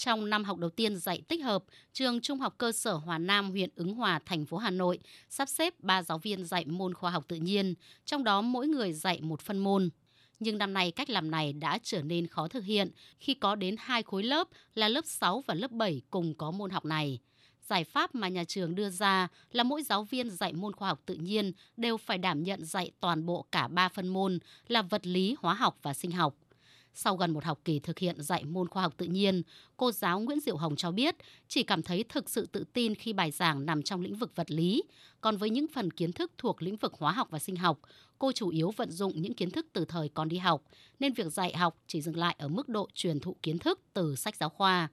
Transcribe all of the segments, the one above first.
Trong năm học đầu tiên dạy tích hợp, trường Trung học cơ sở Hòa Nam, huyện Ứng Hòa, thành phố Hà Nội sắp xếp 3 giáo viên dạy môn khoa học tự nhiên, trong đó mỗi người dạy một phân môn. Nhưng năm nay cách làm này đã trở nên khó thực hiện khi có đến hai khối lớp là lớp 6 và lớp 7 cùng có môn học này. Giải pháp mà nhà trường đưa ra là mỗi giáo viên dạy môn khoa học tự nhiên đều phải đảm nhận dạy toàn bộ cả ba phân môn là vật lý, hóa học và sinh học. Sau gần một học kỳ thực hiện dạy môn khoa học tự nhiên, cô giáo Nguyễn Diệu Hồng cho biết chỉ cảm thấy thực sự tự tin khi bài giảng nằm trong lĩnh vực vật lý. Còn với những phần kiến thức thuộc lĩnh vực hóa học và sinh học, cô chủ yếu vận dụng những kiến thức từ thời còn đi học, nên việc dạy học chỉ dừng lại ở mức độ truyền thụ kiến thức từ sách giáo khoa.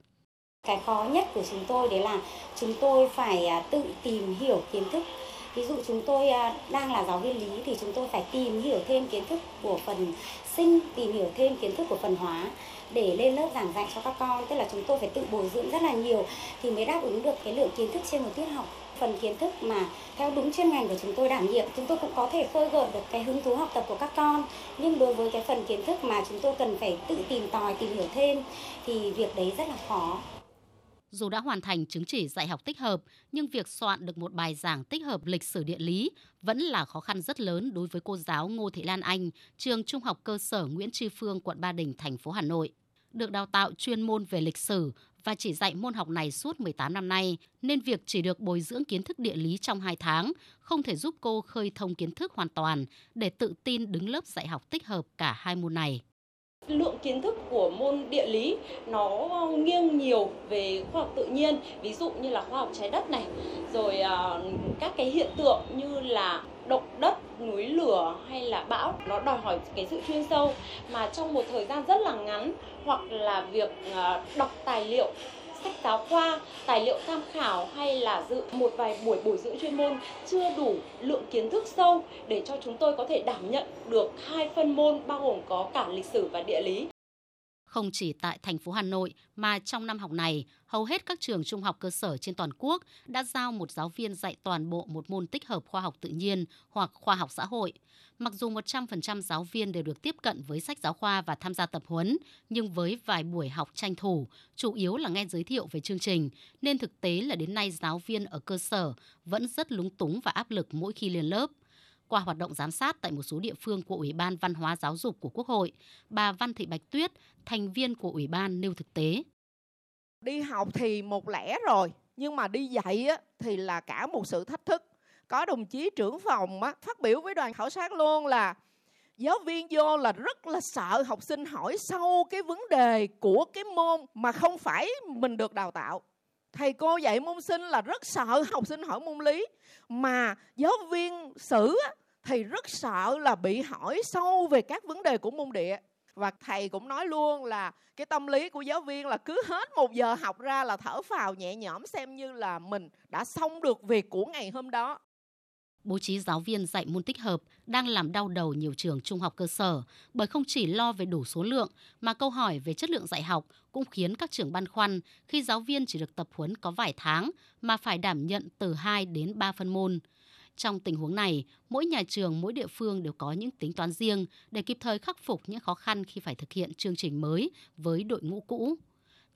Cái khó nhất của chúng tôi đấy là chúng tôi phải à, tự tìm hiểu kiến thức ví dụ chúng tôi à, đang là giáo viên lý thì chúng tôi phải tìm hiểu thêm kiến thức của phần sinh, tìm hiểu thêm kiến thức của phần hóa để lên lớp giảng dạy cho các con. Tức là chúng tôi phải tự bồi dưỡng rất là nhiều thì mới đáp ứng được cái lượng kiến thức trên một tiết học. Phần kiến thức mà theo đúng chuyên ngành của chúng tôi đảm nhiệm, chúng tôi cũng có thể khơi gợi được cái hứng thú học tập của các con. Nhưng đối với cái phần kiến thức mà chúng tôi cần phải tự tìm tòi, tìm hiểu thêm thì việc đấy rất là khó dù đã hoàn thành chứng chỉ dạy học tích hợp, nhưng việc soạn được một bài giảng tích hợp lịch sử địa lý vẫn là khó khăn rất lớn đối với cô giáo Ngô Thị Lan Anh, trường Trung học cơ sở Nguyễn Tri Phương, quận Ba Đình, thành phố Hà Nội. Được đào tạo chuyên môn về lịch sử và chỉ dạy môn học này suốt 18 năm nay, nên việc chỉ được bồi dưỡng kiến thức địa lý trong 2 tháng không thể giúp cô khơi thông kiến thức hoàn toàn để tự tin đứng lớp dạy học tích hợp cả hai môn này lượng kiến thức của môn địa lý nó nghiêng nhiều về khoa học tự nhiên, ví dụ như là khoa học trái đất này, rồi à, các cái hiện tượng như là động đất, núi lửa hay là bão, nó đòi hỏi cái sự chuyên sâu. Mà trong một thời gian rất là ngắn, hoặc là việc à, đọc tài liệu sách giáo khoa, tài liệu tham khảo hay là dự một vài buổi bồi dưỡng chuyên môn chưa đủ lượng kiến thức sâu để cho chúng tôi có thể đảm nhận được hai phân môn bao gồm có cả lịch sử và địa lý. Không chỉ tại thành phố Hà Nội mà trong năm học này, hầu hết các trường trung học cơ sở trên toàn quốc đã giao một giáo viên dạy toàn bộ một môn tích hợp khoa học tự nhiên hoặc khoa học xã hội. Mặc dù 100% giáo viên đều được tiếp cận với sách giáo khoa và tham gia tập huấn, nhưng với vài buổi học tranh thủ, chủ yếu là nghe giới thiệu về chương trình, nên thực tế là đến nay giáo viên ở cơ sở vẫn rất lúng túng và áp lực mỗi khi lên lớp – qua hoạt động giám sát tại một số địa phương của Ủy ban Văn hóa Giáo dục của Quốc hội, bà Văn Thị Bạch Tuyết, thành viên của Ủy ban nêu thực tế. Đi học thì một lẽ rồi, nhưng mà đi dạy á, thì là cả một sự thách thức. Có đồng chí trưởng phòng á, phát biểu với đoàn khảo sát luôn là giáo viên vô là rất là sợ học sinh hỏi sâu cái vấn đề của cái môn mà không phải mình được đào tạo thầy cô dạy môn sinh là rất sợ học sinh hỏi môn lý. Mà giáo viên sử thì rất sợ là bị hỏi sâu về các vấn đề của môn địa. Và thầy cũng nói luôn là cái tâm lý của giáo viên là cứ hết một giờ học ra là thở phào nhẹ nhõm xem như là mình đã xong được việc của ngày hôm đó bố trí giáo viên dạy môn tích hợp đang làm đau đầu nhiều trường trung học cơ sở bởi không chỉ lo về đủ số lượng mà câu hỏi về chất lượng dạy học cũng khiến các trường băn khoăn khi giáo viên chỉ được tập huấn có vài tháng mà phải đảm nhận từ 2 đến 3 phân môn. Trong tình huống này, mỗi nhà trường, mỗi địa phương đều có những tính toán riêng để kịp thời khắc phục những khó khăn khi phải thực hiện chương trình mới với đội ngũ cũ.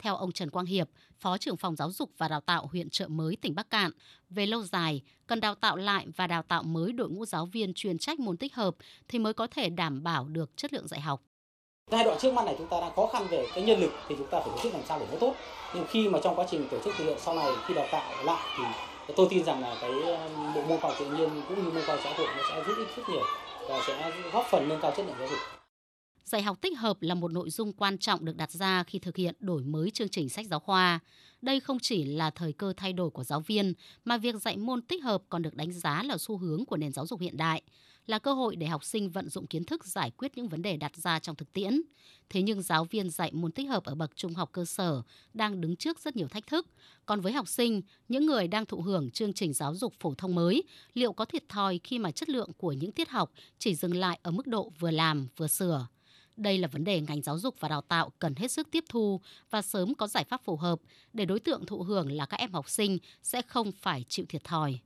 Theo ông Trần Quang Hiệp, Phó trưởng phòng giáo dục và đào tạo huyện Trợ Mới, tỉnh Bắc Cạn, về lâu dài, cần đào tạo lại và đào tạo mới đội ngũ giáo viên chuyên trách môn tích hợp thì mới có thể đảm bảo được chất lượng dạy học. Giai đoạn trước mắt này chúng ta đang khó khăn về cái nhân lực thì chúng ta phải tổ chức làm sao để nó tốt. Nhưng khi mà trong quá trình tổ chức thực hiện sau này khi đào tạo lại thì tôi tin rằng là cái um, bộ môn khoa học tự nhiên cũng như môn khoa học xã hội nó sẽ giúp ích rất nhiều và sẽ góp phần nâng cao chất lượng giáo dục. Dạy học tích hợp là một nội dung quan trọng được đặt ra khi thực hiện đổi mới chương trình sách giáo khoa. Đây không chỉ là thời cơ thay đổi của giáo viên, mà việc dạy môn tích hợp còn được đánh giá là xu hướng của nền giáo dục hiện đại, là cơ hội để học sinh vận dụng kiến thức giải quyết những vấn đề đặt ra trong thực tiễn. Thế nhưng giáo viên dạy môn tích hợp ở bậc trung học cơ sở đang đứng trước rất nhiều thách thức. Còn với học sinh, những người đang thụ hưởng chương trình giáo dục phổ thông mới, liệu có thiệt thòi khi mà chất lượng của những tiết học chỉ dừng lại ở mức độ vừa làm vừa sửa? Đây là vấn đề ngành giáo dục và đào tạo cần hết sức tiếp thu và sớm có giải pháp phù hợp để đối tượng thụ hưởng là các em học sinh sẽ không phải chịu thiệt thòi.